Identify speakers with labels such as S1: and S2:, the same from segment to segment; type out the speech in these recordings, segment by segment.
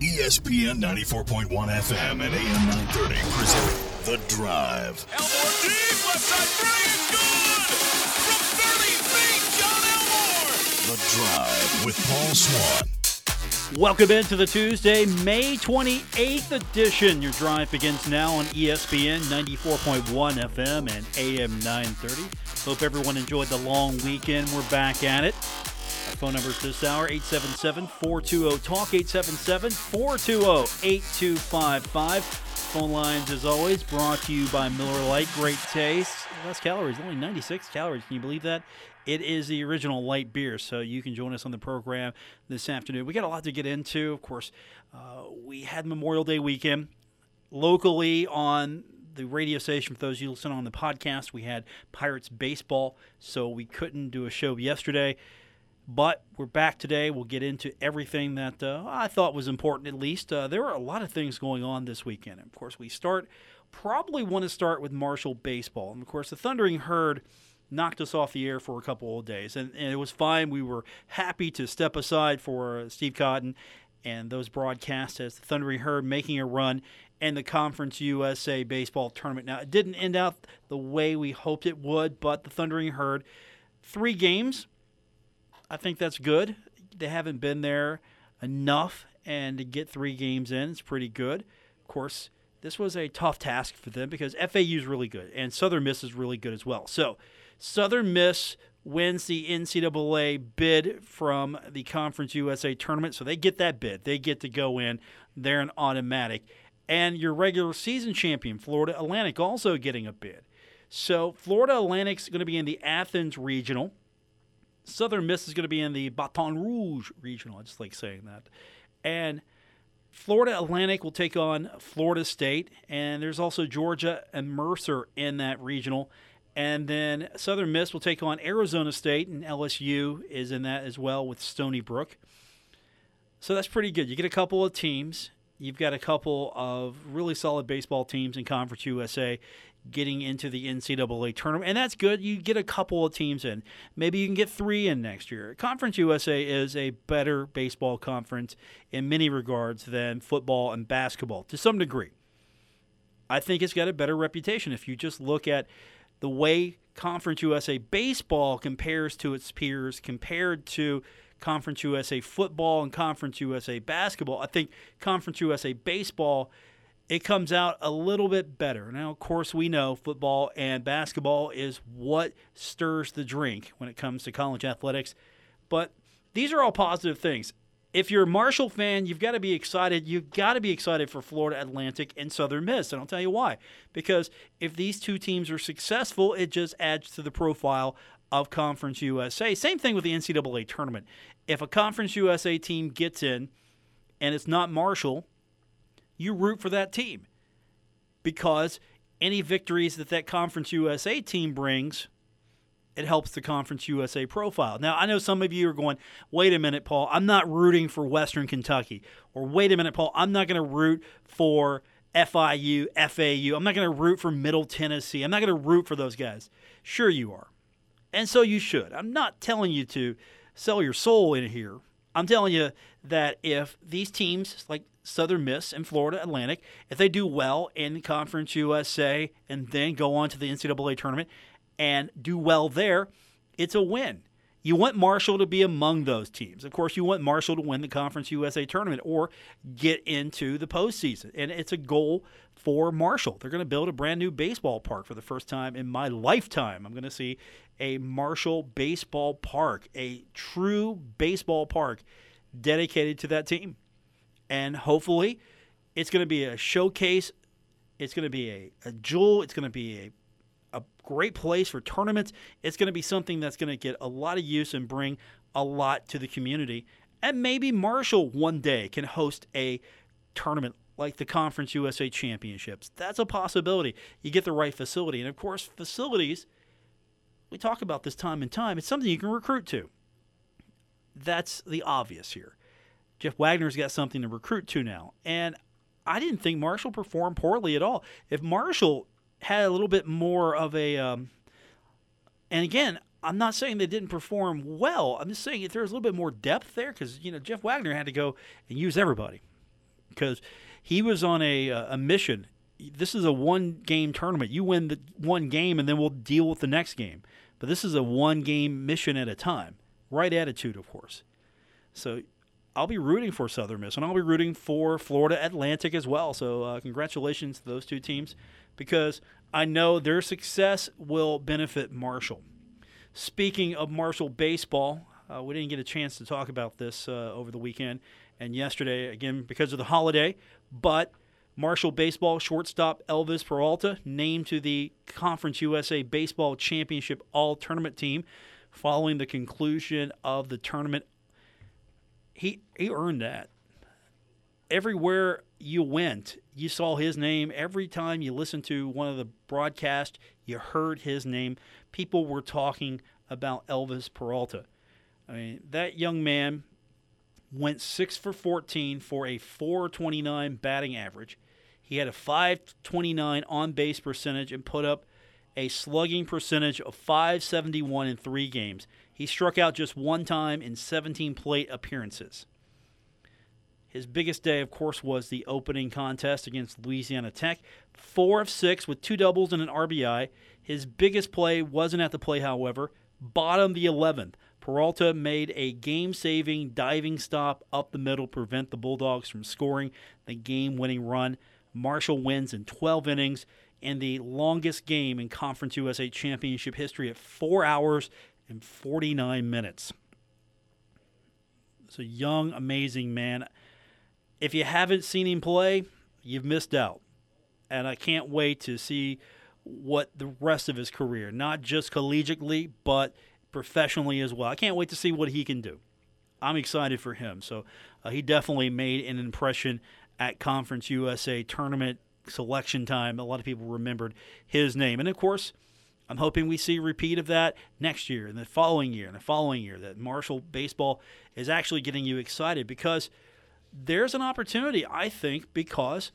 S1: ESPN 94.1 FM and AM 930 present The Drive.
S2: Elmore deep, left side, Bryant, good! From 30 feet, Jon Elmore!
S1: The Drive with Paul Swann.
S3: Welcome into the Tuesday, May 28th edition. Your drive begins now on ESPN 94.1 FM and AM 930. Hope everyone enjoyed the long weekend. We're back at it. Phone numbers this hour 877 420 TALK, 877 420 8255. Phone lines, as always, brought to you by Miller Lite. Great taste. Less calories, only 96 calories. Can you believe that? It is the original light beer, so you can join us on the program this afternoon. We got a lot to get into. Of course, uh, we had Memorial Day weekend locally on the radio station. For those of you listening on the podcast, we had Pirates baseball, so we couldn't do a show yesterday. But we're back today. We'll get into everything that uh, I thought was important, at least. Uh, there are a lot of things going on this weekend. And of course, we start, probably want to start with Marshall baseball. And of course, the Thundering Herd knocked us off the air for a couple of days. And, and it was fine. We were happy to step aside for uh, Steve Cotton and those broadcasts as the Thundering Herd making a run in the Conference USA baseball tournament. Now, it didn't end out the way we hoped it would, but the Thundering Herd, three games. I think that's good. They haven't been there enough, and to get three games in is pretty good. Of course, this was a tough task for them because FAU is really good, and Southern Miss is really good as well. So, Southern Miss wins the NCAA bid from the Conference USA tournament, so they get that bid. They get to go in. They're an automatic. And your regular season champion, Florida Atlantic, also getting a bid. So, Florida Atlantic's going to be in the Athens Regional. Southern Miss is going to be in the Baton Rouge regional. I just like saying that. And Florida Atlantic will take on Florida State. And there's also Georgia and Mercer in that regional. And then Southern Miss will take on Arizona State, and LSU is in that as well with Stony Brook. So that's pretty good. You get a couple of teams. You've got a couple of really solid baseball teams in Conference USA getting into the NCAA tournament, and that's good. You get a couple of teams in. Maybe you can get three in next year. Conference USA is a better baseball conference in many regards than football and basketball to some degree. I think it's got a better reputation if you just look at the way Conference USA baseball compares to its peers compared to Conference USA football and Conference USA basketball. I think Conference USA baseball it comes out a little bit better. Now, of course, we know football and basketball is what stirs the drink when it comes to college athletics, but these are all positive things. If you're a Marshall fan, you've got to be excited. You've got to be excited for Florida Atlantic and Southern Miss. And I'll tell you why. Because if these two teams are successful, it just adds to the profile of Conference USA. Same thing with the NCAA tournament. If a Conference USA team gets in and it's not Marshall, you root for that team because any victories that that Conference USA team brings, it helps the Conference USA profile. Now, I know some of you are going, wait a minute, Paul, I'm not rooting for Western Kentucky. Or wait a minute, Paul, I'm not going to root for FIU, FAU. I'm not going to root for Middle Tennessee. I'm not going to root for those guys. Sure, you are. And so you should. I'm not telling you to sell your soul in here. I'm telling you that if these teams like Southern Miss and Florida Atlantic, if they do well in Conference USA and then go on to the NCAA tournament and do well there, it's a win. You want Marshall to be among those teams. Of course, you want Marshall to win the Conference USA tournament or get into the postseason. And it's a goal for Marshall. They're going to build a brand new baseball park for the first time in my lifetime. I'm going to see a Marshall baseball park, a true baseball park dedicated to that team. And hopefully, it's going to be a showcase. It's going to be a, a jewel. It's going to be a a great place for tournaments. It's going to be something that's going to get a lot of use and bring a lot to the community. And maybe Marshall one day can host a tournament like the Conference USA Championships. That's a possibility. You get the right facility. And of course, facilities, we talk about this time and time, it's something you can recruit to. That's the obvious here. Jeff Waggoner's got something to recruit to now. And I didn't think Marshall performed poorly at all. If Marshall had a little bit more of a, um, and again, I'm not saying they didn't perform well. I'm just saying if there was a little bit more depth there, because you know Jeff Waggoner had to go and use everybody. because he was on a, a mission. This is a one game tournament. You win the one game, and then we'll deal with the next game. But this is a one game mission at a time. Right attitude, of course. So I'll be rooting for Southern Miss, and I'll be rooting for Florida Atlantic as well. So uh, congratulations to those two teams because I know their success will benefit Marshall. Speaking of Marshall baseball, uh, we didn't get a chance to talk about this uh, over the weekend and yesterday, again, because of the holiday, but Marshall baseball shortstop Elvis Peralta named to the Conference USA Baseball Championship All Tournament team following the conclusion of the tournament. He, he earned that. Everywhere you went, you saw his name. Every time you listened to one of the broadcasts, you heard his name. People were talking about Elvis Peralta. I mean, that young man went 6 for 14 for a 429 batting average. He had a 529 on base percentage and put up a slugging percentage of 571 in three games. He struck out just one time in 17 plate appearances. His biggest day, of course, was the opening contest against Louisiana Tech. Four of six with two doubles and an RBI. His biggest play wasn't at the play, however. Bottom the 11th. Peralta made a game saving diving stop up the middle, prevent the Bulldogs from scoring the game winning run. Marshall wins in 12 innings in the longest game in Conference USA Championship history at 4 hours and 49 minutes. It's a young, amazing man. If you haven't seen him play, you've missed out. And I can't wait to see what the rest of his career, not just collegiately, but professionally as well. I can't wait to see what he can do. I'm excited for him. So uh, he definitely made an impression at Conference USA tournament selection time. A lot of people remembered his name. And of course, I'm hoping we see a repeat of that next year and the following year and the following year. That Marshall baseball is actually getting you excited because there's an opportunity, I think, because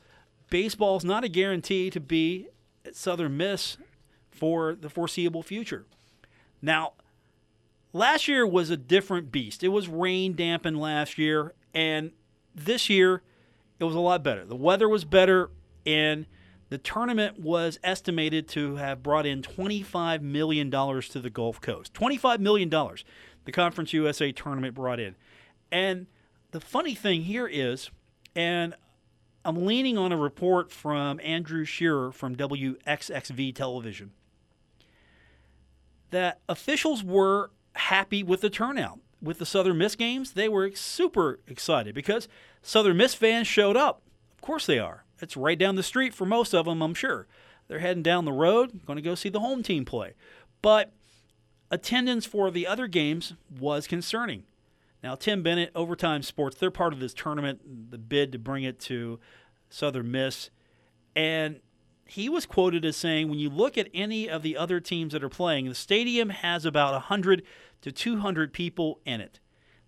S3: baseball is not a guarantee to be at Southern Miss for the foreseeable future. Now, last year was a different beast. It was rain dampened last year, and this year it was a lot better. The weather was better, and the tournament was estimated to have brought in $25 million to the Gulf Coast. $25 million the Conference USA tournament brought in. And the funny thing here is, and I'm leaning on a report from Andrew Shearer from WXXV television, that officials were happy with the turnout. With the Southern Miss games, they were super excited because Southern Miss fans showed up. Of course they are. It's right down the street for most of them, I'm sure. They're heading down the road, going to go see the home team play. But attendance for the other games was concerning. Now, Tim Bennett, Overtime Sports, they're part of this tournament, the bid to bring it to Southern Miss. And he was quoted as saying, when you look at any of the other teams that are playing, the stadium has about 100 to 200 people in it.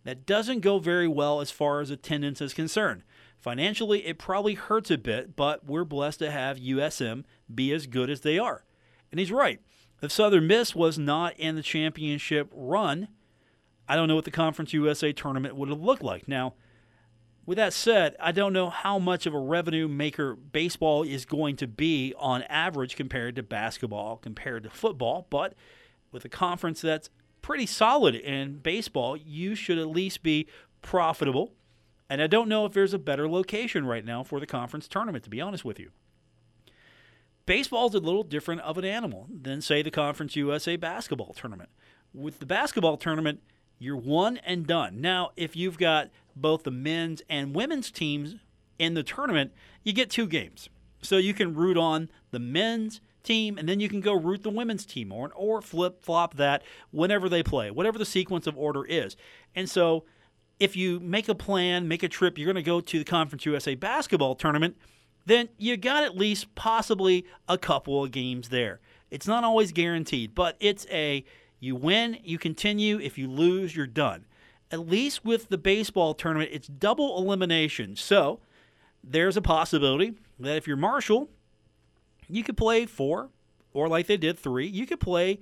S3: That doesn't go very well as far as attendance is concerned. Financially, it probably hurts a bit, but we're blessed to have USM be as good as they are. And he's right. If Southern Miss was not in the championship run, I don't know what the Conference USA tournament would have looked like. Now, with that said, I don't know how much of a revenue maker baseball is going to be on average compared to basketball, compared to football, but with a conference that's pretty solid in baseball, you should at least be profitable and I don't know if there's a better location right now for the conference tournament, to be honest with you. Baseball's a little different of an animal than, say, the Conference USA basketball tournament. With the basketball tournament, you're one and done. Now, if you've got both the men's and women's teams in the tournament, you get two games. So you can root on the men's team and then you can go root the women's team or, or flip flop that whenever they play, whatever the sequence of order is. And so if you make a plan, make a trip, you're going to go to the Conference USA basketball tournament, then you got at least possibly a couple of games there. It's not always guaranteed, but it's a you win, you continue. If you lose, you're done. At least with the baseball tournament, it's double elimination. So there's a possibility that if you're Marshall, you could play four, or like they did, three. You could play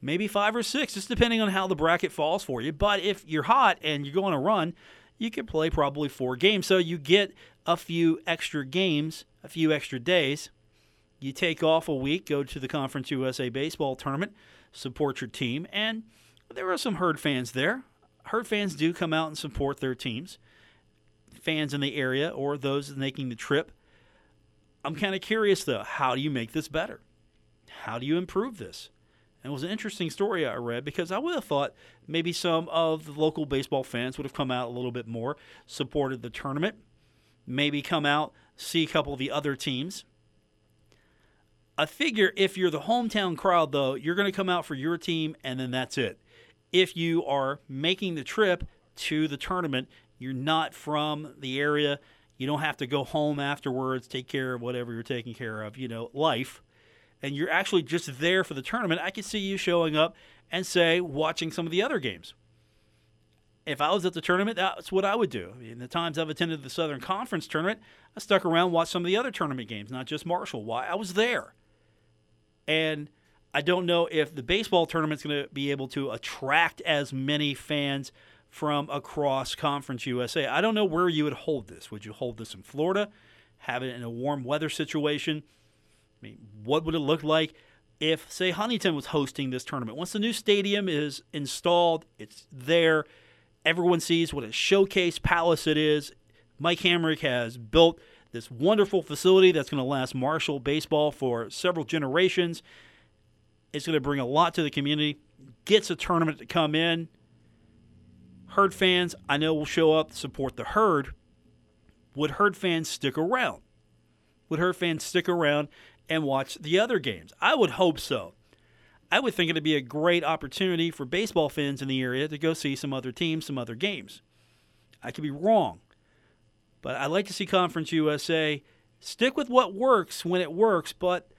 S3: maybe five or six, just depending on how the bracket falls for you. But if you're hot and you're going to run, you could play probably four games. So you get a few extra games, a few extra days. You take off a week, go to the Conference USA baseball tournament, support your team, and there are some herd fans there. Herd fans do come out and support their teams. Fans in the area or those making the trip. I'm kind of curious though, how do you make this better? How do you improve this? And it was an interesting story I read because I would have thought maybe some of the local baseball fans would have come out a little bit more, supported the tournament, maybe come out, see a couple of the other teams. I figure if you're the hometown crowd, though, you're going to come out for your team and then that's it. If you are making the trip to the tournament, you're not from the area, you don't have to go home afterwards, take care of whatever you're taking care of, you know, life and you're actually just there for the tournament, I could see you showing up and say watching some of the other games. If I was at the tournament, that's what I would do. In the times I've attended the Southern Conference tournament, I stuck around, watched some of the other tournament games, not just Marshall. Why? I was there. And I don't know if the baseball tournament's going to be able to attract as many fans from across Conference USA. I don't know where you would hold this. Would you hold this in Florida, have it in a warm weather situation? I mean, what would it look like if, say, Huntington was hosting this tournament? Once the new stadium is installed, it's there, everyone sees what a showcase palace it is. Mike Hamrick has built this wonderful facility that's going to last Marshall baseball for several generations. It's going to bring a lot to the community. Gets a tournament to come in. Herd fans, I know, will show up to support the herd. Would herd fans stick around? Would herd fans stick around and watch the other games? I would hope so. I would think it'd be a great opportunity for baseball fans in the area to go see some other teams, some other games. I could be wrong, but I'd like to see Conference USA stick with what works when it works, but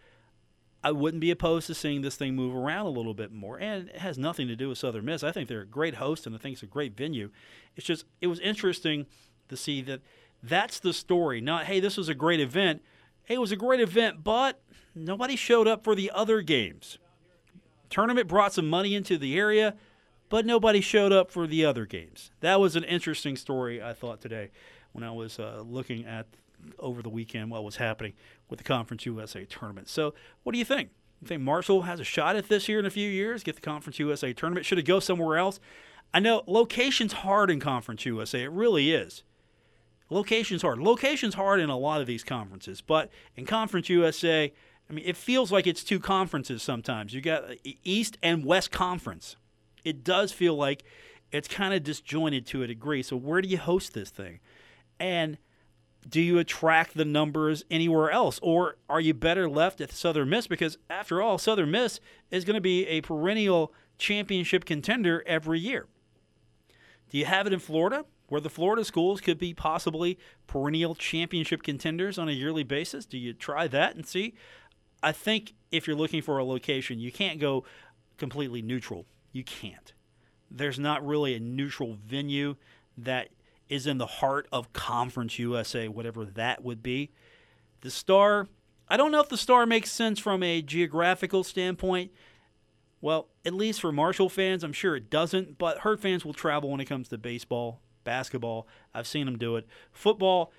S3: I wouldn't be opposed to seeing this thing move around a little bit more. And it has nothing to do with Southern Miss. I think they're a great host and I think it's a great venue. It's just, it was interesting to see that that's the story. Not, hey, this was a great event hey, it was a great event, but nobody showed up for the other games. Tournament brought some money into the area, but nobody showed up for the other games. That was an interesting story, I thought, today when I was uh, looking at over the weekend what was happening with the Conference USA tournament. So, what do you think? You think Marshall has a shot at this here in a few years? Get the Conference USA tournament? Should it go somewhere else? I know location's hard in Conference USA. It really is. Location's hard. Location's hard in a lot of these conferences, but in Conference USA, I mean, it feels like it's two conferences sometimes. You got uh, East and West Conference. It does feel like it's kind of disjointed to a degree. So where do you host this thing? And do you attract the numbers anywhere else or are you better left at Southern Miss because after all Southern Miss is going to be a perennial championship contender every year. Do you have it in Florida? Where the Florida schools could be possibly perennial championship contenders on a yearly basis? Do you try that and see? I think if you're looking for a location, you can't go completely neutral. You can't. There's not really a neutral venue that is in the heart of Conference USA, whatever that would be. The Star, I don't know if the Star makes sense from a geographical standpoint. Well, at least for Marshall fans, I'm sure it doesn't, but Herd fans will travel when it comes to baseball basketball. I've seen them do it. Football,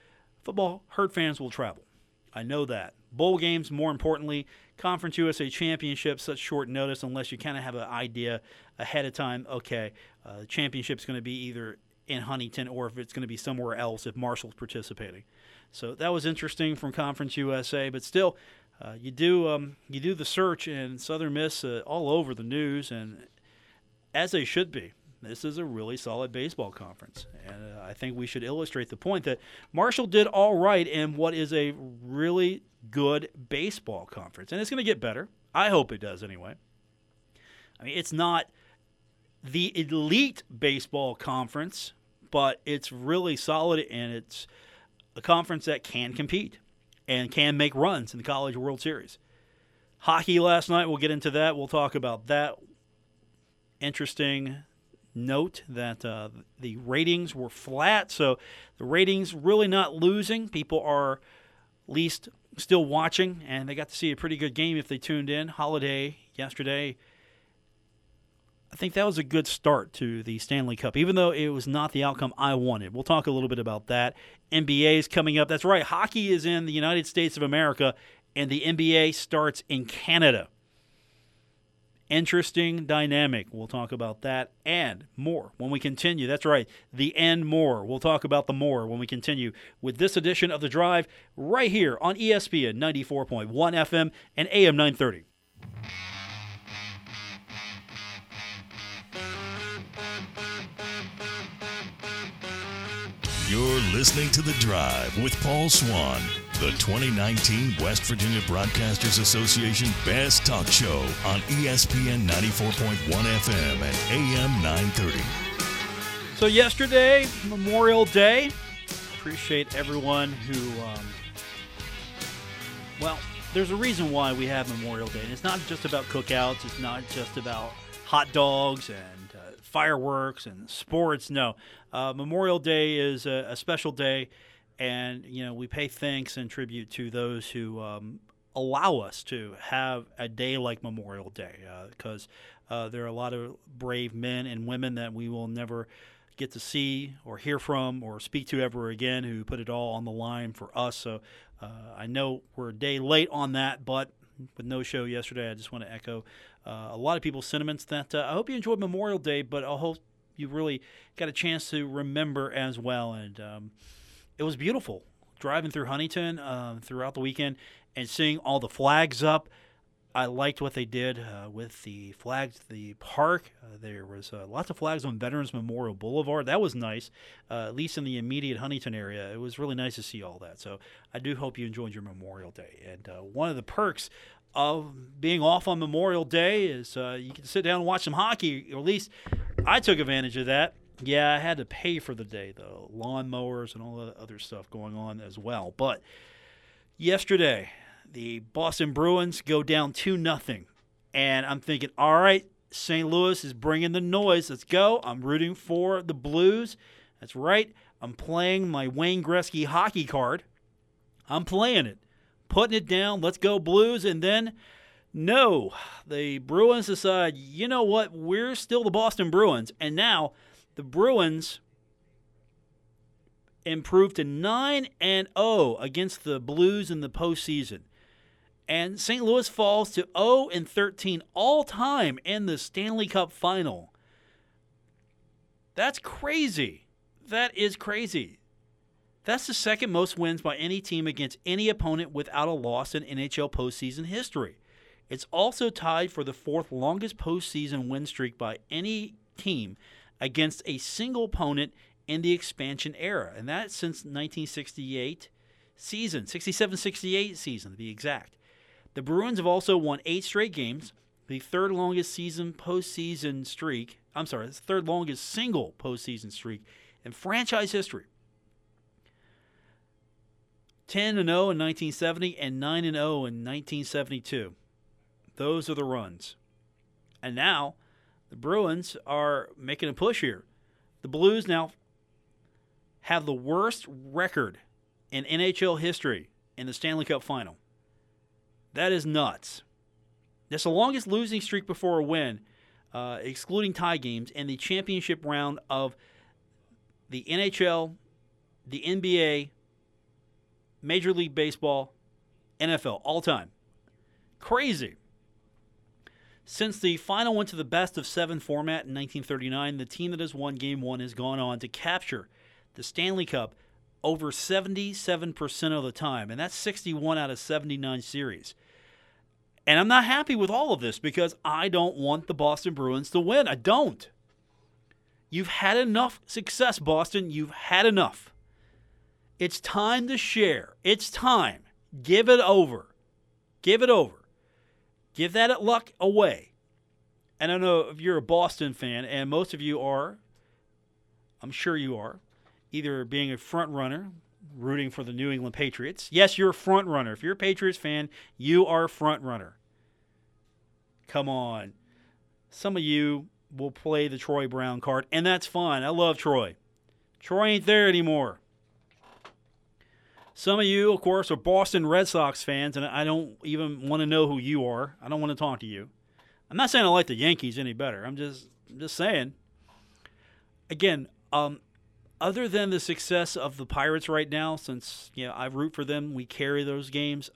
S3: football, herd fans will travel. I know that. Bowl games, more importantly, Conference USA Championship, such short notice unless you kind of have an idea ahead of time. Okay, uh, the championship's going to be either in Huntington or if it's going to be somewhere else if Marshall's participating. So that was interesting from Conference USA, but still, uh, you do um, you do the search and Southern Miss uh, all over the news and as they should be this is a really solid baseball conference. And uh, I think we should illustrate the point that Marshall did all right in what is a really good baseball conference. And it's going to get better. I hope it does anyway. I mean, it's not the elite baseball conference, but it's really solid and it's a conference that can compete and can make runs in the College World Series. Hockey last night, we'll get into that. We'll talk about that. Interesting note that uh, the ratings were flat. So the ratings really not losing. People are at least still watching, and they got to see a pretty good game if they tuned in. Holiday yesterday. I think that was a good start to the Stanley Cup, even though it was not the outcome I wanted. We'll talk a little bit about that. NBA is coming up. That's right. Hockey is in the United States of America, and the NBA starts in Canada. Interesting dynamic. We'll talk about that and more when we continue. That's right, the and more. We'll talk about the more when we continue with this edition of The Drive right here on ESPN 94.1 FM and AM 930.
S1: You're listening to The Drive with Paul Swann, the 2019 West Virginia Broadcasters Association Best Talk Show on ESPN 94.1 FM and AM 930.
S3: So yesterday, Memorial Day. Appreciate everyone who. Um, well, there's a reason why we have Memorial Day, and it's not just about cookouts. It's not just about hot dogs and uh, fireworks and sports. No, uh, Memorial Day is a, a special day, and you know we pay thanks and tribute to those who um, allow us to have a day like Memorial Day, because uh, there are a lot of brave men and women that we will never get to see or hear from or speak to ever again who put it all on the line for us. So uh, I know we're a day late on that, but with no show yesterday, I just want to echo uh, a lot of people's sentiments that uh, I hope you enjoyed Memorial Day, but I hope you really got a chance to remember as well. And um, it was beautiful driving through Huntington uh, throughout the weekend and seeing all the flags up. I liked what they did uh, with the flags, the park. Uh, there was uh, lots of flags on Veterans Memorial Boulevard. That was nice, uh, at least in the immediate Huntington area. It was really nice to see all that. So I do hope you enjoyed your Memorial Day. And uh, one of the perks of being off on Memorial Day is you can sit down and watch some hockey. Or at least I took advantage of that. Yeah, I had to pay for the day though, lawn mowers and all the other stuff going on as well. But yesterday, the Boston Bruins go down 2 nothing, And I'm thinking, all right, St. Louis is bringing the noise. Let's go. I'm rooting for the Blues. That's right. I'm playing my Wayne Gretzky hockey card. I'm playing it, putting it down. Let's go, Blues. And then, no, the Bruins decide, you know what? We're still the Boston Bruins. And now the Bruins improved to 9 and 0 against the Blues in the postseason. And St. Louis falls to 0 and 13 all time in the Stanley Cup final. That's crazy. That is crazy. That's the second most wins by any team against any opponent without a loss in NHL postseason history. It's also tied for the fourth longest postseason win streak by any team against a single opponent in the expansion era, and that's since 1968 season, 67-68 season to be exact. The Bruins have also won eight straight games, the third longest season postseason streak. I'm sorry, the third longest single postseason streak in franchise history. 10 and 0 in 1970 and 9 and 0 in 1972. Those are the runs. And now the Bruins are making a push here. The Blues now have the worst record in NHL history in the Stanley Cup final. That is nuts. That's the longest losing streak before a win, uh, excluding tie games, in the championship round of the NHL, the NBA, Major League Baseball, NFL, all time. Crazy. Since the final went to the best of seven format in 1939, the team that has won game one has gone on to capture the Stanley Cup over 77% of the time, and that's 61 out of 79 series. And I'm not happy with all of this because I don't want the Boston Bruins to win. I don't. You've had enough success, Boston. You've had enough. It's time to share. It's time. Give it over. Give it over. Give that luck away. And I know if you're a Boston fan, and most of you are, I'm sure you are, either being a front runner, rooting for the New England Patriots. Yes, you're a front runner. If you're a Patriots fan, you are a front runner. Come on. Some of you will play the Troy Brown card, and that's fine. I love Troy. Troy ain't there anymore. Some of you, of course, are Boston Red Sox fans, and I don't even want to know who you are. I don't want to talk to you. I'm not saying I like the Yankees any better. I'm just I'm just saying. Again, um, other than the success of the Pirates right now, since you know I root for them, we carry those games.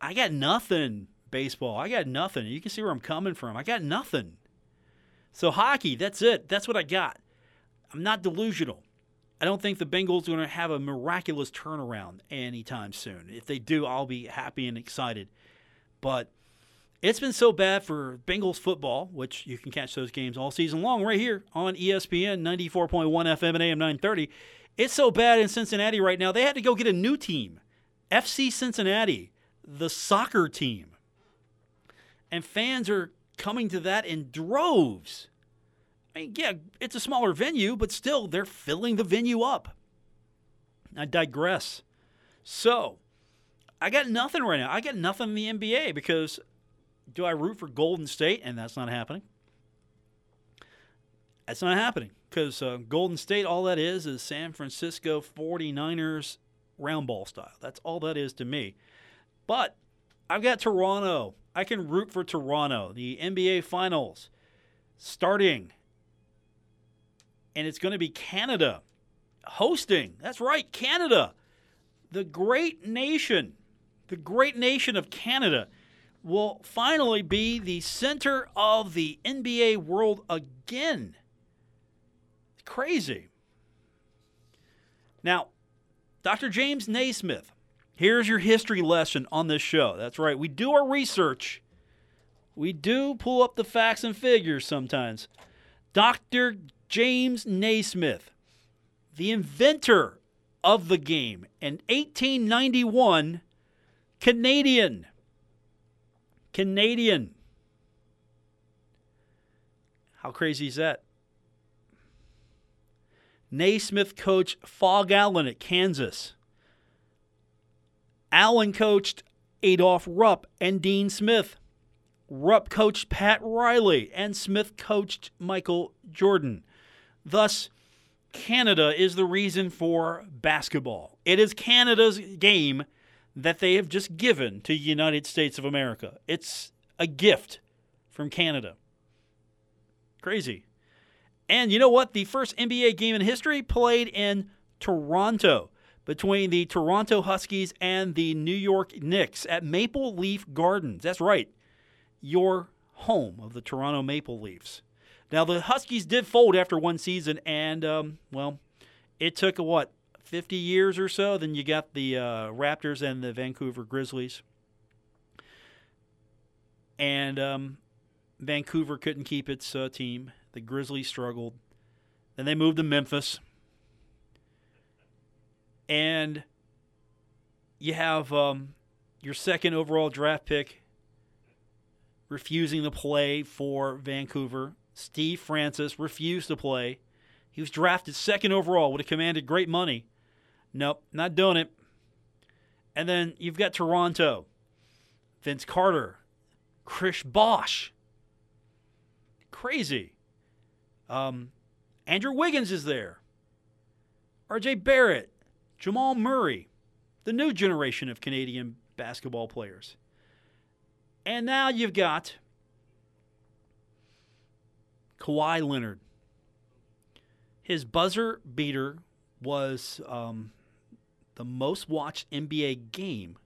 S3: I got nothing baseball. I got nothing. You can see where I'm coming from. I got nothing. So hockey, that's it. That's what I got. I'm not delusional. I don't think the Bengals are going to have a miraculous turnaround anytime soon. If they do, I'll be happy and excited. But it's been so bad for Bengals football, which you can catch those games all season long right here on ESPN 94.1 FM and AM 930. It's so bad in Cincinnati right now, they had to go get a new team FC Cincinnati, the soccer team. And fans are coming to that in droves. I mean, yeah, it's a smaller venue, but still, they're filling the venue up. I digress. So, I got nothing right now. I got nothing in the NBA because do I root for Golden State? And that's not happening. That's not happening because uh, Golden State, all that is, is San Francisco 49ers round ball style. That's all that is to me. But I've got Toronto. I can root for Toronto. The NBA Finals starting and it's going to be Canada hosting. That's right, Canada. The great nation, the great nation of Canada will finally be the center of the NBA world again. Crazy. Now, Dr. James Naismith, here's your history lesson on this show. That's right, we do our research. We do pull up the facts and figures sometimes. Dr. James Naismith, the inventor of the game, an 1891 Canadian. Canadian. How crazy is that? Naismith coached Phog Allen at Kansas. Allen coached Adolph Rupp and Dean Smith. Rupp coached Pat Riley, and Smith coached Michael Jordan. Thus, Canada is the reason for basketball. It is Canada's game that they have just given to the United States of America. It's a gift from Canada. Crazy. And you know what? The first NBA game in history played in Toronto between the Toronto Huskies and the New York Knicks at Maple Leaf Gardens. That's right, your home of the Toronto Maple Leafs. Now, the Huskies did fold after one season, and, um, well, it took, what, 50 years or so? Then you got the uh, Raptors and the Vancouver Grizzlies. And um, Vancouver couldn't keep its uh, team. The Grizzlies struggled. Then they moved to Memphis. And you have um, your second overall draft pick refusing to play for Vancouver. Steve Francis refused to play. He was drafted second overall, would have commanded great money. Nope, not doing it. And then you've got Toronto, Vince Carter, Chris Bosh. Crazy. Um, Andrew Wiggins is there. RJ Barrett, Jamal Murray, the new generation of Canadian basketball players. And now you've got Kawhi Leonard. His buzzer beater was um, the most watched NBA game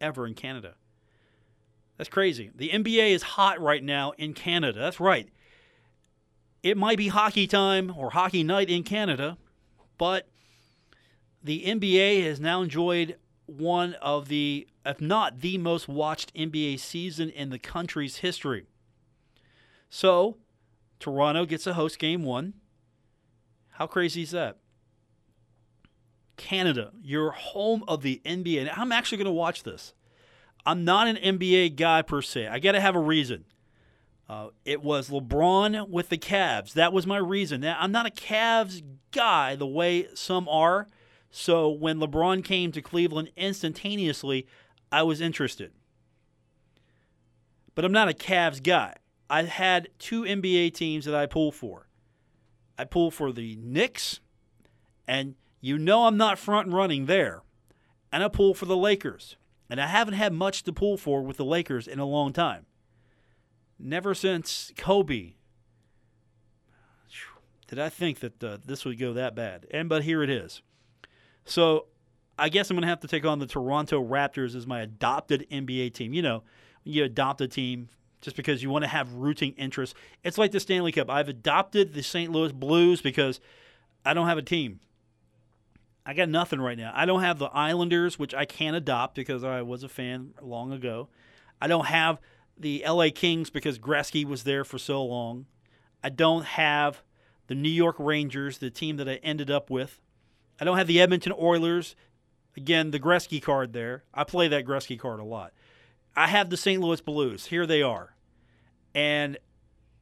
S3: ever in Canada. That's crazy. The NBA is hot right now in Canada. That's right. It might be hockey time or hockey night in Canada, but the NBA has now enjoyed one of the, if not the most watched NBA season in the country's history. So, Toronto gets a host game one. How crazy is that? Canada, you're home of the NBA. And I'm actually going to watch this. I'm not an NBA guy per se. I got to have a reason. Uh, it was LeBron with the Cavs. That was my reason. Now, I'm not a Cavs guy the way some are. So when LeBron came to Cleveland instantaneously, I was interested. But I'm not a Cavs guy. I had two NBA teams that I pull for. I pull for the Knicks, and you know I'm not front running there. And I pull for the Lakers. And I haven't had much to pull for with the Lakers in a long time. Never since Kobe Did I think that uh, this would go that bad? And but here it is. So I guess I'm going to have to take on the Toronto Raptors as my adopted NBA team. You know, you adopt a team just because you want to have rooting interest. It's like the Stanley Cup. I've adopted the St. Louis Blues because I don't have a team. I got nothing right now. I don't have the Islanders, which I can adopt because I was a fan long ago. I don't have the LA Kings because Gretzky was there for so long. I don't have the New York Rangers, the team that I ended up with. I don't have the Edmonton Oilers. Again, the Gretzky card there. I play that Gretzky card a lot. I have the St. Louis Blues. Here they are. And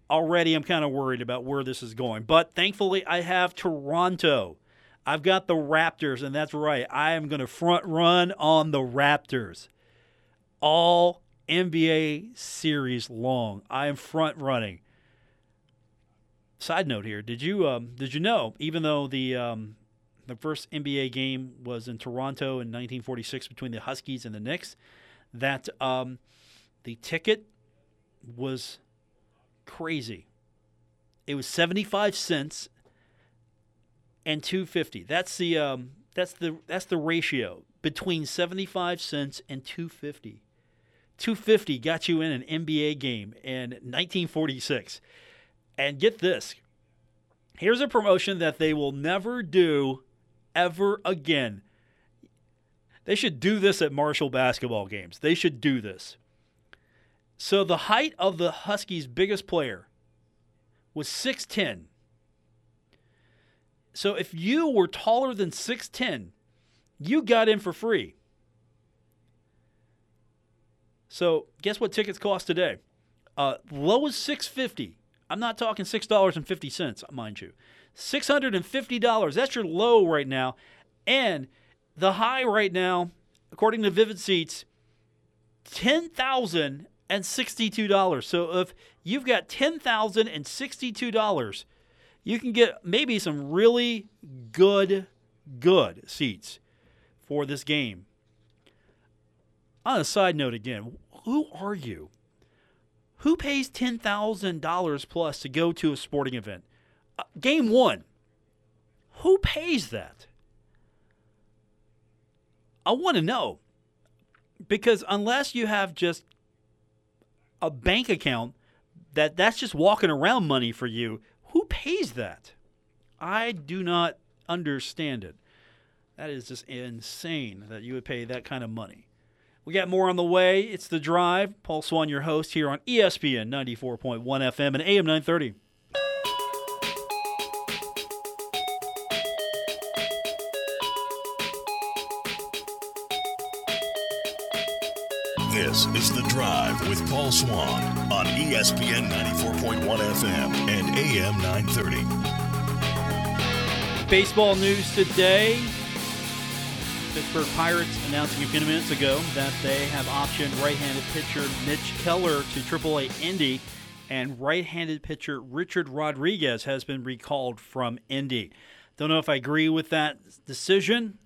S3: already I'm kind of worried about where this is going. But thankfully, I have Toronto. I've got the Raptors, and that's right. I am going to front run on the Raptors. All NBA series long. I am front running. Side note here: Did you um, did you know? Even though the um, the first NBA game was in Toronto in 1946 between the Huskies and the Knicks, that um, the ticket was crazy. It was 75 cents and 250. That's the um, that's the that's the ratio between 75 cents and 250. 250 got you in an NBA game in 1946. And get this. Here's a promotion that they will never do ever again. They should do this at Marshall basketball games. They should do this. So the height of the Huskies' biggest player was 6'10. So if you were taller than 6'10, you got in for free. So guess what tickets cost today? Uh, low as 650. I'm not talking $6.50, mind you. $650. That's your low right now. And the high right now, according to Vivid Seats, $10,062. So if you've got $10,062, you can get maybe some really good, good seats for this game. On a side note, again, who are you? Who pays $10,000 plus to go to a sporting event? Uh, game one. Who pays that? I want to know. Because unless you have just a bank account that that's just walking around money for you, who pays that? I do not understand it. That is just insane that you would pay that kind of money. We got more on the way. It's The Drive. Paul Swann, your host here on ESPN 94.1 FM and AM 930.
S1: This is The Drive with Paul Swann on ESPN 94.1 FM and AM 930.
S3: Baseball news today. Pittsburgh Pirates announcing a few minutes ago that they have optioned right-handed pitcher Mitch Keller to AAA Indy, and right-handed pitcher Richard Rodriguez has been recalled from Indy. Don't know if I agree with that decision.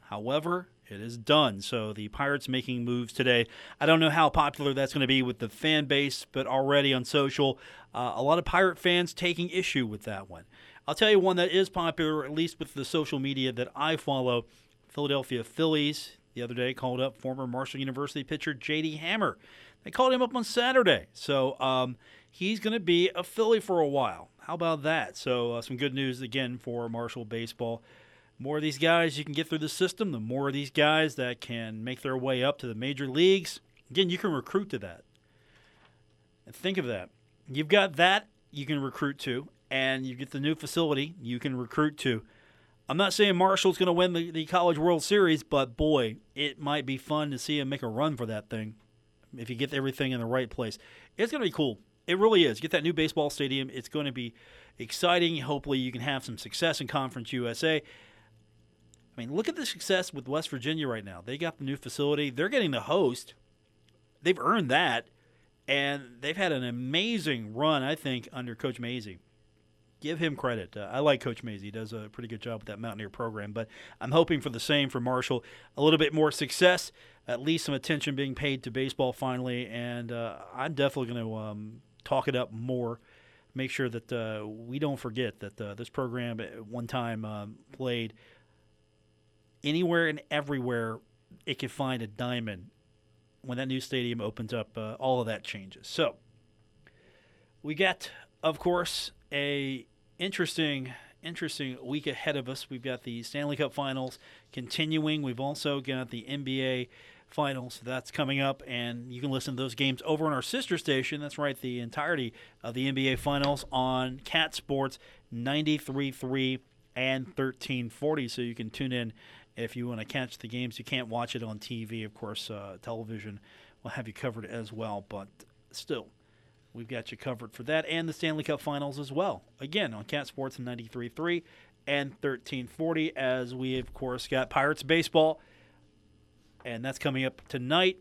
S3: However, it is done. So the Pirates making moves today. I don't know how popular that's going to be with the fan base, but already on social, uh, a lot of Pirate fans taking issue with that one. I'll tell you one that is popular, at least with the social media that I follow. Philadelphia Phillies the other day called up former Marshall University pitcher J.D. Hammer. They called him up on Saturday, so um, he's going to be a Philly for a while. How about that? So uh, some good news again for Marshall baseball. More of these guys you can get through the system, the more of these guys that can make their way up to the major leagues. Again, you can recruit to that. And think of that. You've got that you can recruit to, and you get the new facility you can recruit to. I'm not saying Marshall's going to win the, the College World Series, but boy, it might be fun to see him make a run for that thing if you get everything in the right place. It's going to be cool. It really is. Get that new baseball stadium. It's going to be exciting. Hopefully, you can have some success in Conference USA. Mean, look at the success with West Virginia right now. They got the new facility. They're getting the host. They've earned that, and they've had an amazing run, I think, under Coach Mazey give him credit. Uh, I like Coach Mazey; he does a pretty good job with that Mountaineer program. But I'm hoping for the same for Marshall. A little bit more success, at least some attention being paid to baseball finally, and uh, I'm definitely going to um, talk it up more make sure that uh, we don't forget that uh, this program at one time um, played anywhere and everywhere it can find a diamond. When that new stadium opens up, uh, all of that changes. So we get, of course, a interesting interesting week ahead of us. We've got the Stanley Cup Finals continuing. We've also got the NBA Finals that's coming up, and you can listen to those games over on our sister station. That's right, the entirety of the NBA Finals on Cat Sports 93.3 and 1340. So you can tune in if you want to catch the games. You can't watch it on TV, of course. Uh, television will have you covered as well, but still We've got you covered for that and the Stanley Cup Finals as well. Again, on Cat Sports 93.3 and 1340, as we, of course, got Pirates Baseball. And that's coming up tonight.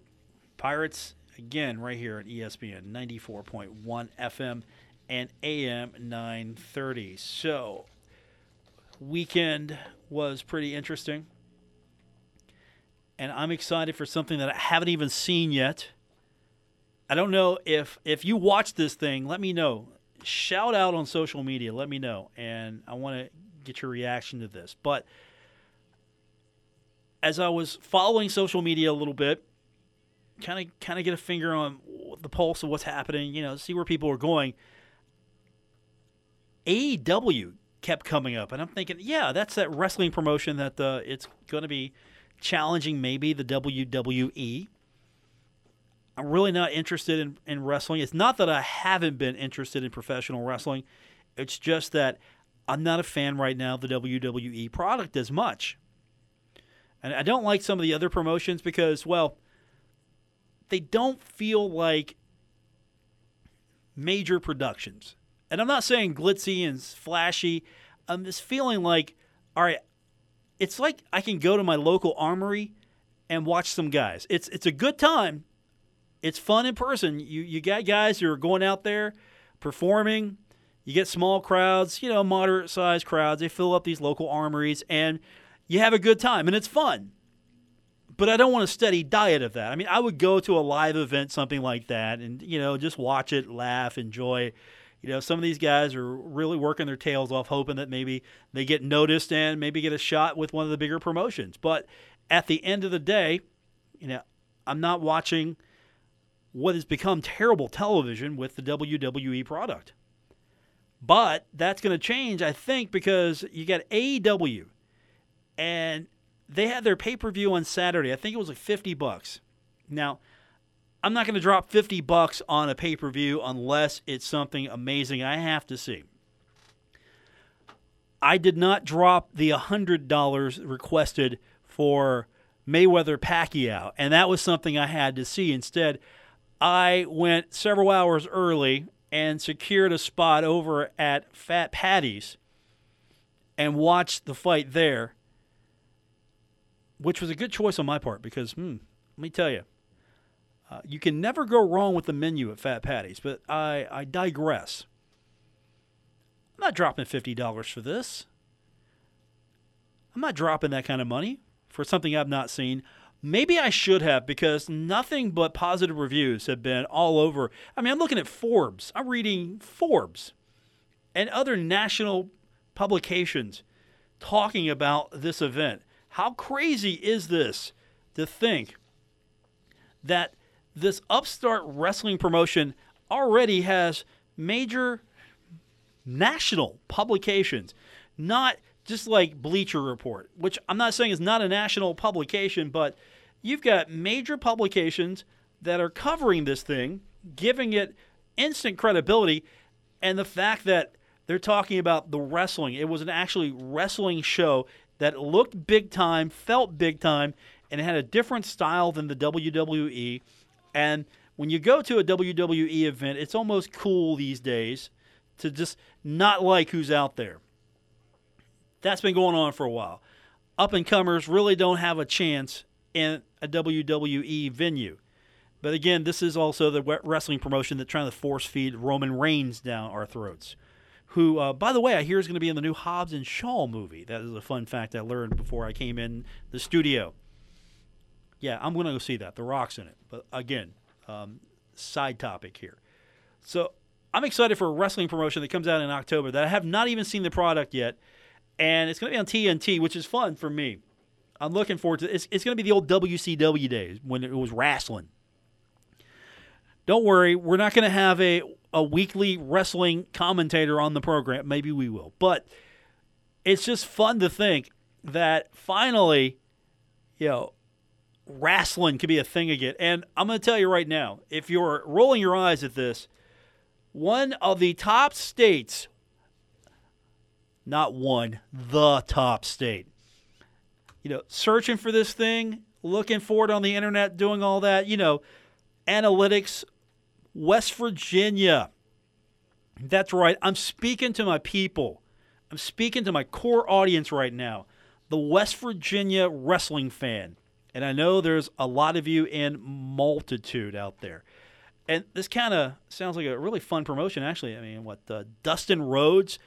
S3: Pirates, again, right here at ESPN 94.1 FM and AM 930. So, weekend was pretty interesting. And I'm excited for something that I haven't even seen yet I don't know if if you watch this thing, let me know. Shout out on social media, let me know, and I want to get your reaction to this. But as I was following social media a little bit, kind of kind of get a finger on the pulse of what's happening, you know, see where people are going. AEW kept coming up, and I'm thinking, yeah, that's that wrestling promotion that uh, it's going to be challenging maybe the WWE I'm really not interested in, in wrestling. It's not that I haven't been interested in professional wrestling. It's just that I'm not a fan right now of the WWE product as much. And I don't like some of the other promotions because, well, they don't feel like major productions. And I'm not saying glitzy and flashy. I'm just feeling like, all right, it's like I can go to my local armory and watch some guys. It's it's a good time, it's fun in person. You you got guys who are going out there performing. You get small crowds, you know, moderate sized crowds. They fill up these local armories and you have a good time and it's fun. But I don't want a steady diet of that. I mean, I would go to a live event, something like that, and you know, just watch it, laugh, enjoy. You know, some of these guys are really working their tails off, hoping that maybe they get noticed and maybe get a shot with one of the bigger promotions. But at the end of the day, you know, I'm not watching what has become terrible television with the WWE product. But that's going to change, I think, because you got AEW, and they had their pay per view on Saturday. I think it was like 50 bucks. Now, I'm not going to drop 50 bucks on a pay per view unless it's something amazing I have to see. I did not drop the $100 requested for Mayweather Pacquiao, and that was something I had to see. Instead, I went several hours early and secured a spot over at Fat Patty's and watched the fight there, which was a good choice on my part because, hmm, let me tell you, uh, you can never go wrong with the menu at Fat Patty's, but I, I digress. I'm not dropping $50 for this. I'm not dropping that kind of money for something I've not seen. Maybe I should have because nothing but positive reviews have been all over. I mean, I'm looking at Forbes. I'm reading Forbes and other national publications talking about this event. How crazy is this to think that this upstart wrestling promotion already has major national publications, not just like Bleacher Report, which I'm not saying is not a national publication, but you've got major publications that are covering this thing, giving it instant credibility, and the fact that they're talking about the wrestling. It was an actually wrestling show that looked big time, felt big time, and had a different style than the WWE. And when you go to a WWE event, it's almost cool these days to just not like who's out there. That's been going on for a while. Up and comers really don't have a chance in a WWE venue. But again, this is also the wrestling promotion that's trying to force feed Roman Reigns down our throats. Who, uh, by the way, I hear is going to be in the new Hobbs and Shaw movie. That is a fun fact I learned before I came in the studio. Yeah, I'm going to go see that. The Rock's in it. But again, um, side topic here. So I'm excited for a wrestling promotion that comes out in October that I have not even seen the product yet, and it's going to be on TNT, which is fun for me. I'm looking forward to. It. It's, it's going to be the old WCW days when it was wrestling. Don't worry, we're not going to have a a weekly wrestling commentator on the program. Maybe we will, but it's just fun to think that finally, you know, wrestling could be a thing again. And I'm going to tell you right now, if you're rolling your eyes at this, one of the top states, not one, the top state, you know, searching for this thing, looking for it on the internet, doing all that, you know, analytics, West Virginia. That's right. I'm speaking to my people. I'm speaking to my core audience right now, the West Virginia wrestling fan. And I know there's a lot of you in multitude out there. And this kind of sounds like a really fun promotion, actually. I mean, what, uh, Dustin Rhodes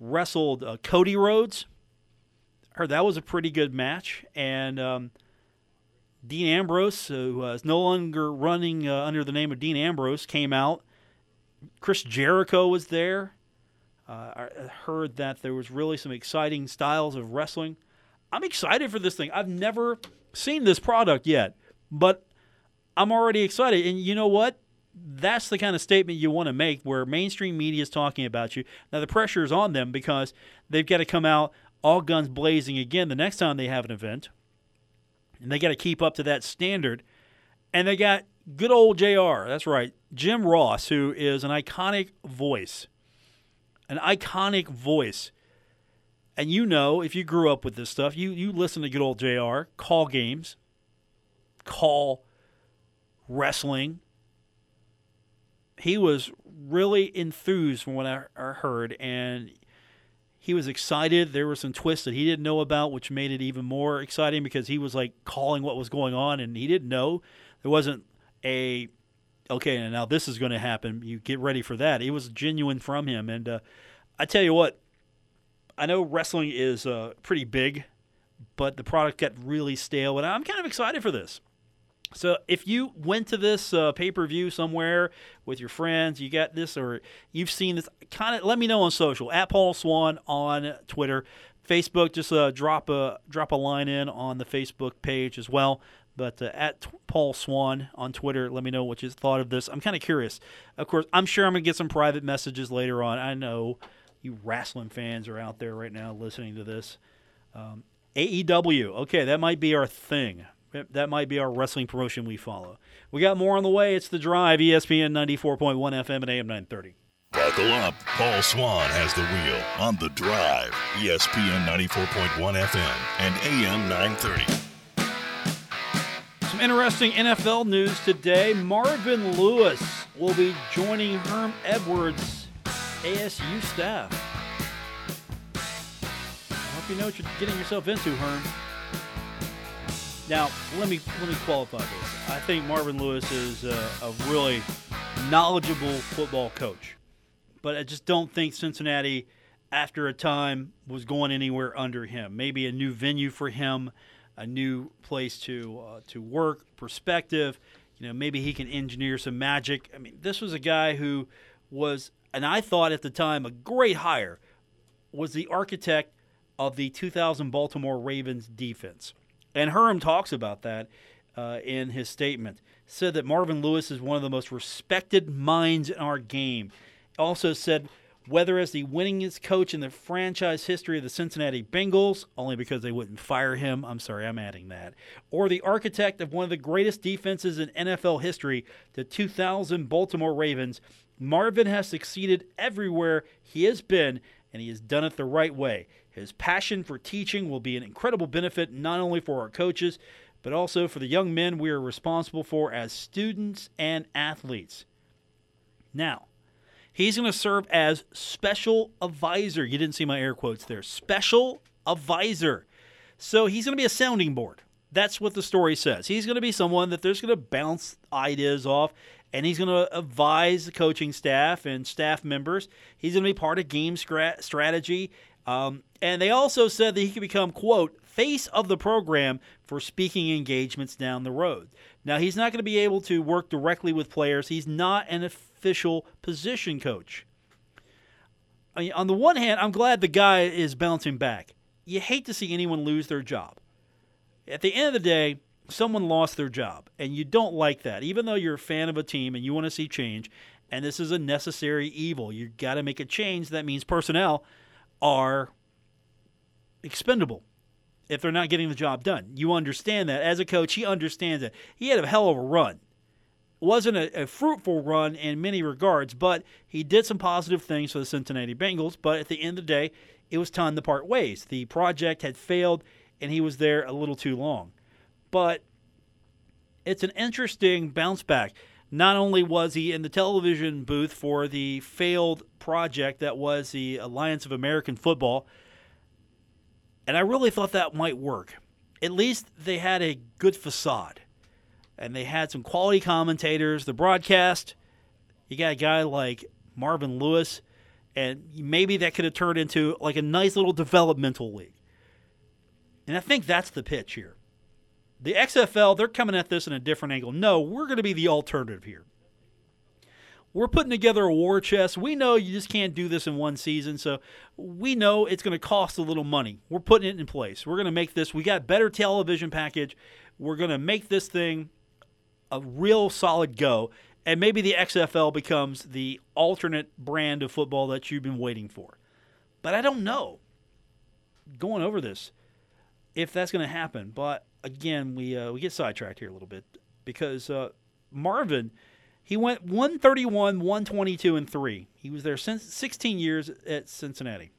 S3: wrestled uh, Cody Rhodes. heard that was a pretty good match. And um, Dean Ambrose, who uh, is no longer running uh, under the name of Dean Ambrose, came out. Chris Jericho was there. Uh, I heard that there was really some exciting styles of wrestling. I'm excited for this thing. I've never seen this product yet, but I'm already excited. And you know what? That's the kind of statement you want to make where mainstream media is talking about you. Now, the pressure is on them because they've got to come out all guns blazing again the next time they have an event. And they got to keep up to that standard. And they got good old JR. That's right. Jim Ross, who is an iconic voice. An iconic voice and you know, if you grew up with this stuff, you you listen to good old JR, call games, call wrestling. He was really enthused from what I, I heard, and he was excited. There were some twists that he didn't know about, which made it even more exciting because he was like calling what was going on, and he didn't know. There wasn't a okay, and now this is going to happen. You get ready for that. It was genuine from him, and uh, I tell you what, I know wrestling is uh, pretty big, but the product got really stale, and I'm kind of excited for this. So if you went to this uh, pay per view somewhere with your friends, you got this, or you've seen this, kind of let me know on social at Paul Swann on Twitter, Facebook. Just uh, drop a drop a line in on the Facebook page as well. But uh, at t- Paul Swann on Twitter, let me know what you thought of this. I'm kind of curious. Of course, I'm sure I'm gonna get some private messages later on. I know you wrestling fans are out there right now listening to this. Um, AEW, okay, that might be our thing. That might be our wrestling promotion we follow. We got more on the way. It's The Drive, ESPN 94.1 FM and AM 930.
S1: Buckle up. Paul Swann has the wheel on The Drive, ESPN 94.1 FM and AM 930.
S3: Some interesting NFL news today. Marvin Lewis will be joining Herm Edwards ASU staff. I hope you know what you're getting yourself into, Herm. Now, let me let me qualify this. I think Marvin Lewis is a, a really knowledgeable football coach, but I just don't think Cincinnati, after a time, was going anywhere under him. Maybe a new venue for him, a new place to uh, to work, perspective. You know, maybe he can engineer some magic. I mean, this was a guy who was and I thought at the time a great hire, was the architect of the 2000 Baltimore Ravens defense. And Herm talks about that uh, in his statement. Said that Marvin Lewis is one of the most respected minds in our game. Also said whether as the winningest coach in the franchise history of the Cincinnati Bengals, only because they wouldn't fire him, I'm sorry, I'm adding that, or the architect of one of the greatest defenses in NFL history, the 2000 Baltimore Ravens, Marvin has succeeded everywhere he has been, and he has done it the right way. His passion for teaching will be an incredible benefit not only for our coaches, but also for the young men we are responsible for as students and athletes. Now, he's going to serve as special advisor. You didn't see my air quotes there. Special advisor. So he's going to be a sounding board. That's what the story says. He's going to be someone that there's going to bounce ideas off and he's going to advise the coaching staff and staff members. He's going to be part of game strategy. Um, and they also said that he could become, quote, face of the program for speaking engagements down the road. Now, he's not going to be able to work directly with players. He's not an official position coach. I mean, on the one hand, I'm glad the guy is bouncing back. You hate to see anyone lose their job. At the end of the day, someone lost their job, and you don't like that. Even though you're a fan of a team and you want to see change, and this is a necessary evil, you got to make a change. That means personnel are expendable if they're not getting the job done. You understand that. As a coach, he understands that. He had a hell of a run. Wasn't a, a, fruitful run in many regards, but he did some positive things for the Cincinnati Bengals. But at the end of the day, it was time to part ways. The project had failed, and he was there a little too long. But it's an interesting bounce back. Not only was he in the television booth for the failed project that was the Alliance of American Football, and I really thought that might work. At least they had a good facade. And they had some quality commentators. The broadcast, you got a guy like Marvin Lewis, and maybe that could have turned into like a nice little developmental league. And I think that's the pitch here. The XFL, they're coming at this in a different angle. No, we're going to be the alternative here we're putting together a war chest. We know you just can't do this in one season, so we know it's going to cost a little money. We're putting it in place. We're going to make this. We got better television package. We're going to make this thing a real solid go, and maybe the XFL becomes the alternate brand of football that you've been waiting for. But I don't know. Going over this, if that's going to happen, but again, we uh, we get sidetracked here a little bit because uh, Marvin he went 131, 122, and 3. He was there since 16 years at Cincinnati.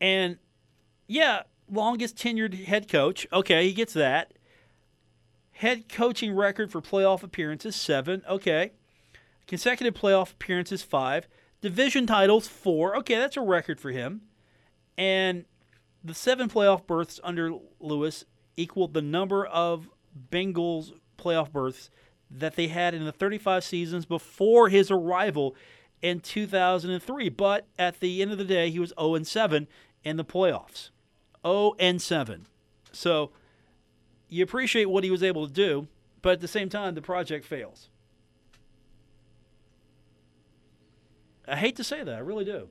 S3: And yeah, longest tenured head coach. Okay, he gets that. Head coaching record for playoff appearances, seven. Okay. Consecutive playoff appearances, five. Division titles, four. Okay, that's a record for him. And the seven playoff berths under Lewis equaled the number of Bengals playoff berths that they had in the 35 seasons before his arrival in 2003. But at the end of the day, he was 0 7 in the playoffs. 0 7. So you appreciate what he was able to do, but at the same time, the project fails. I hate to say that, I really do.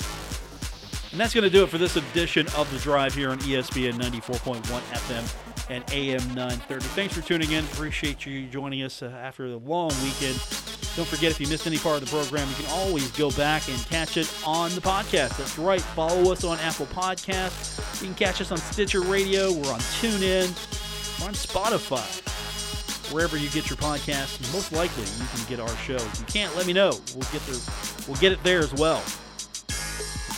S3: And that's going to do it for this edition of The Drive here on ESPN 94.1 FM and AM 930. Thanks for tuning in. Appreciate you joining us uh, after the long weekend. Don't forget, if you missed any part of the program, you can always go back and catch it on the podcast. That's right. Follow us on Apple Podcasts. You can catch us on Stitcher Radio. We're on TuneIn. We're on Spotify. Wherever you get your podcast, most likely you can get our show. If you can't, let me know. We'll get there. We'll get it there as well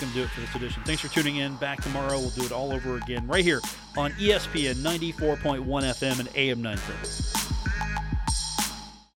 S3: going to do it for this edition. Thanks for tuning in. Back tomorrow. We'll do it all over again right here on ESPN 94.1 FM and AM 930.